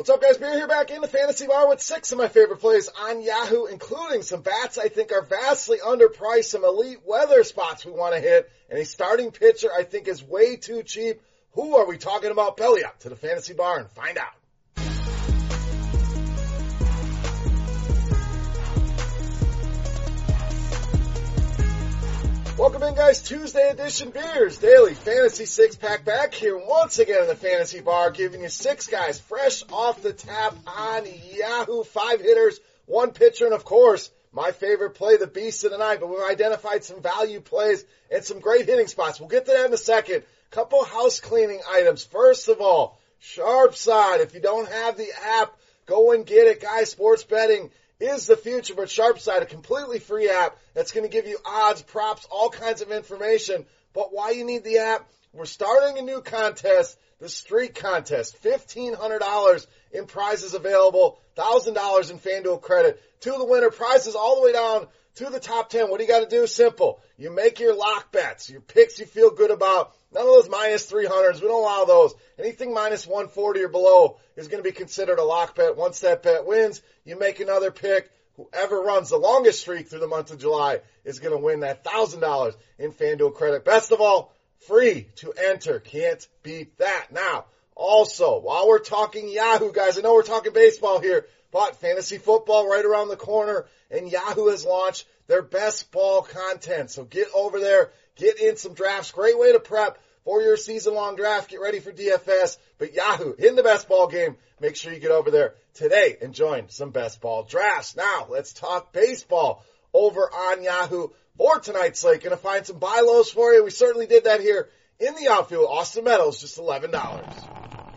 What's up, guys? Beer here back in the fantasy bar with six of my favorite plays on Yahoo, including some bats I think are vastly underpriced, some elite weather spots we want to hit, and a starting pitcher I think is way too cheap. Who are we talking about? Belly up to the fantasy bar and find out. Welcome in, guys. Tuesday edition beers, daily fantasy six pack back here once again in the fantasy bar, giving you six guys fresh off the tap on Yahoo. Five hitters, one pitcher, and of course, my favorite play, the beast of the night. But we've identified some value plays and some great hitting spots. We'll get to that in a second. Couple house cleaning items. First of all, Sharpside. If you don't have the app, go and get it, guys. Sports betting is the future, but Sharpside, a completely free app that's going to give you odds, props, all kinds of information. But why you need the app? We're starting a new contest, the Streak Contest. $1,500 in prizes available, $1,000 in FanDuel credit to the winner. Prizes all the way down to the top 10. What do you got to do? Simple. You make your lock bets, your picks you feel good about. None of those minus 300s. We don't allow those. Anything minus 140 or below is going to be considered a lock bet. Once that bet wins, you make another pick. Whoever runs the longest streak through the month of July is going to win that $1,000 in FanDuel credit. Best of all, free to enter. Can't beat that. Now, also, while we're talking Yahoo, guys, I know we're talking baseball here, but fantasy football right around the corner, and Yahoo has launched their best ball content. So get over there, get in some drafts. Great way to prep for your season long draft. Get ready for DFS. But Yahoo in the best ball game. Make sure you get over there today and join some best ball drafts. Now let's talk baseball over on Yahoo for tonight's slate. Gonna find some buy lows for you. We certainly did that here in the outfield. Austin Meadows, just $11.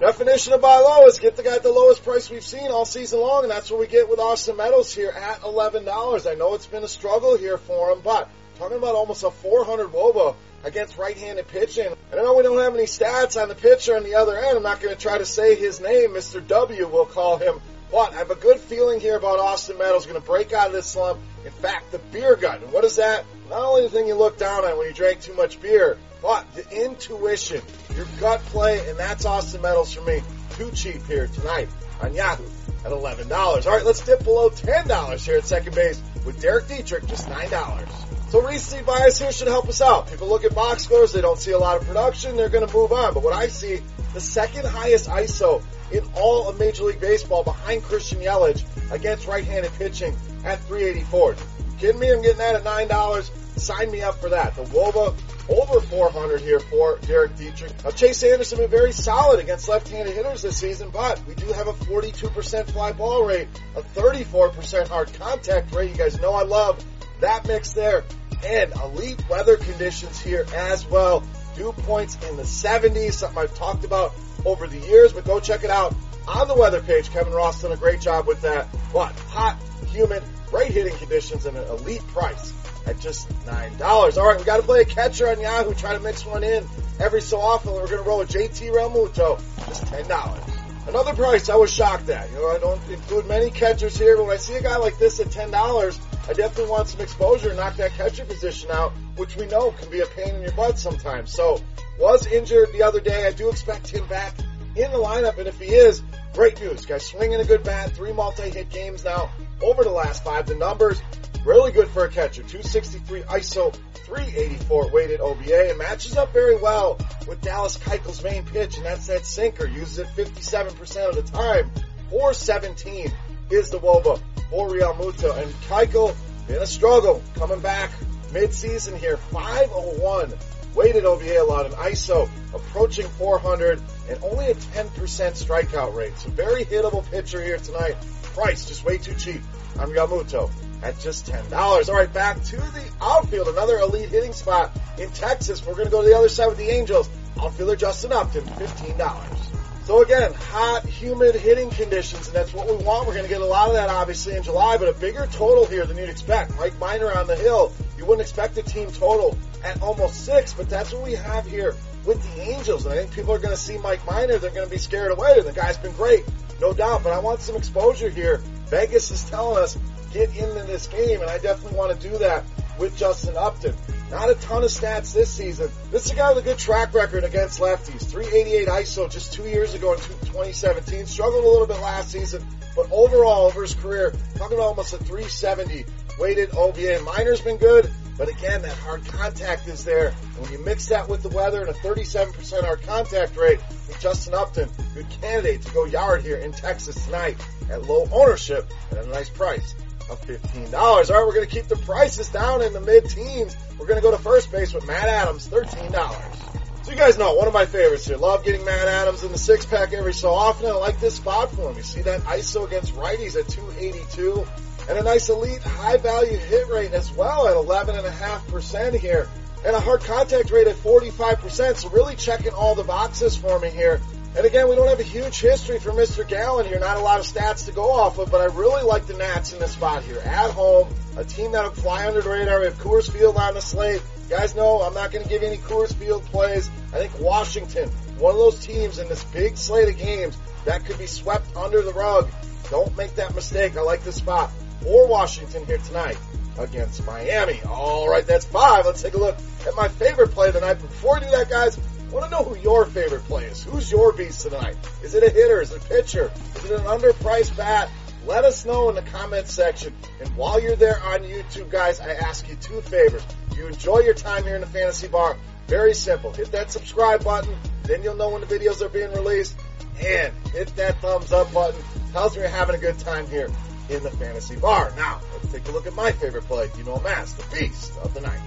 Definition of buy low is get the guy at the lowest price we've seen all season long, and that's what we get with Austin Meadows here at $11. I know it's been a struggle here for him, but talking about almost a 400 WOBA against right-handed pitching. And I know we don't have any stats on the pitcher on the other end. I'm not going to try to say his name. Mr. W, we'll call him. But I have a good feeling here about Austin Meadows going to break out of this slump. In fact, the beer gut. And what is that? Not only the thing you look down on when you drink too much beer, but the intuition, your gut play, and that's Austin Meadows for me. Too cheap here tonight on Yahoo at $11. All right, let's dip below $10 here at second base with Derek Dietrich, just $9. So recency bias here should help us out. People look at box scores, they don't see a lot of production, they're going to move on. But what I see, the second highest ISO in all of Major League Baseball behind Christian Yelich against right-handed pitching at 384. You kidding me? I'm getting that at $9. Sign me up for that. The Woba over 400 here for Derek Dietrich. Now Chase Anderson been very solid against left-handed hitters this season, but we do have a 42% fly ball rate, a 34% hard contact rate. You guys know I love that mix there, and elite weather conditions here as well. Dew points in the 70s, something I've talked about over the years, but go check it out on the weather page. Kevin Roth done a great job with that. But hot, humid, great hitting conditions and an elite price at just $9. All right, we got to play a catcher on Yahoo, try to mix one in every so often. We're going to roll a JT Realmuto, just $10. Another price I was shocked at. You know, I don't include many catchers here, but when I see a guy like this at $10, I definitely want some exposure knock that catcher position out, which we know can be a pain in your butt sometimes. So, was injured the other day. I do expect him back in the lineup, and if he is, great news. Guys swinging a good bat, three multi-hit games now over the last five. The numbers Really good for a catcher. 263 ISO, 384 weighted OBA, and matches up very well with Dallas Keuchel's main pitch, and that's that sinker. Uses it 57% of the time. 417 is the Woba for Realmuto, and Keuchel in a struggle, coming back mid-season here, 501 weighted OBA allowed, an ISO approaching 400, and only a 10% strikeout rate. So very hittable pitcher here tonight. Price just way too cheap. Realmuto at just $10. All right, back to the outfield. Another elite hitting spot in Texas. We're going to go to the other side with the Angels. Outfielder Justin Upton, $15. So again, hot, humid hitting conditions, and that's what we want. We're going to get a lot of that obviously in July, but a bigger total here than you'd expect. Mike Minor on the hill. You wouldn't expect a team total at almost six, but that's what we have here with the Angels. And I think people are going to see Mike Minor. They're going to be scared away. The guy's been great, no doubt, but I want some exposure here. Vegas is telling us get into this game, and I definitely want to do that with Justin Upton. Not a ton of stats this season. This is a guy with a good track record against lefties. 388 ISO just two years ago in 2017. Struggled a little bit last season, but overall over his career, talking about almost a 370 weighted OBA. Minor's been good, but again, that hard contact is there. And when you mix that with the weather and a 37% hard contact rate, with Justin Upton, good candidate to go yard here in Texas tonight at low ownership and at a nice price of $15. All right, we're going to keep the prices down in the mid-teens. We're going to go to first base with Matt Adams, $13. So you guys know, one of my favorites here. Love getting Matt Adams in the six pack every so often. I like this spot for him. You see that ISO against righties at 282 and a nice elite high value hit rate as well at 11.5% here and a hard contact rate at 45%. So really checking all the boxes for me here. And again, we don't have a huge history for Mr. Gallen here. Not a lot of stats to go off of, but I really like the Nats in this spot here. At home, a team that will fly under the radar. We have Coors Field on the slate. You guys know I'm not going to give any Coors Field plays. I think Washington, one of those teams in this big slate of games that could be swept under the rug. Don't make that mistake. I like this spot for Washington here tonight against Miami. All right, that's five. Let's take a look at my favorite play of the night. Before we do that, guys, I want to know who your favorite play is. Who's your beast tonight? Is it a hitter? Is it a pitcher? Is it an underpriced bat? Let us know in the comments section. And while you're there on YouTube, guys, I ask you two favors. You enjoy your time here in the fantasy bar. Very simple. Hit that subscribe button. Then you'll know when the videos are being released. And hit that thumbs up button. Tells me you're having a good time here in the fantasy bar. Now, let's take a look at my favorite play. Him as the beast of the night.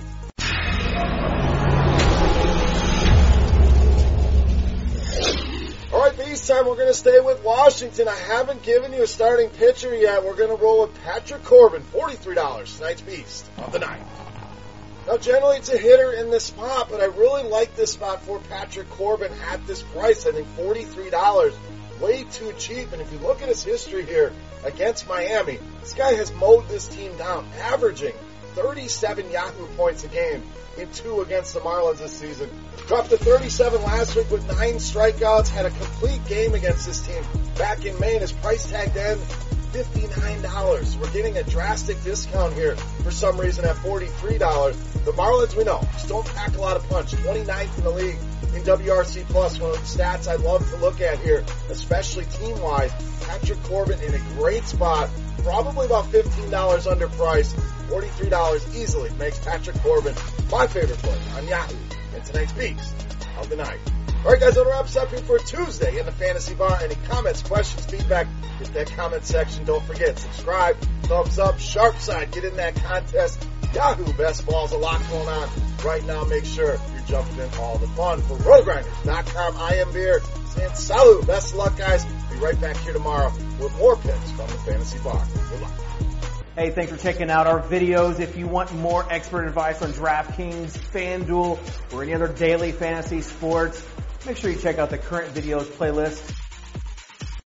All right, Beast time we're going to stay with Washington. I haven't given you a starting pitcher yet. We're going to roll with Patrick Corbin, $43, tonight's beast of the night. Now, generally it's a hitter in this spot, but I really like this spot for Patrick Corbin at this price. I think $43, way too cheap. And if you look at his history here against Miami, this guy has mowed this team down, averaging 37 Yahoo points a game in two against the Marlins this season. Dropped to 37 last week with nine strikeouts. Had a complete game against this team back in May. And his price tag then $59. We're getting a drastic discount here for some reason at $43. The Marlins, we know, just don't pack a lot of punch. 29th in the league in WRC plus, one of the stats I love to look at here, especially team-wise. Patrick Corbin in a great spot, probably about $15 underpriced. $43 easily makes Patrick Corbin my favorite player on Yahoo and tonight's Beast of the Night. All right, guys, that wraps up here for Tuesday in the Fantasy Bar. Any comments, questions, feedback, hit that comment section. Don't forget, subscribe, thumbs up, Sharpside, get in that contest. Yahoo Best Balls, a lot going on right now. Make sure you're jumping in all the fun. For RotoGrinders.com, I am Beer saying salut. Best of luck, guys. Be right back here tomorrow with more picks from the Fantasy Bar. Good luck. Hey, thanks for checking out our videos. If you want more expert advice on DraftKings, FanDuel, or any other daily fantasy sports, make sure you check out the current videos playlist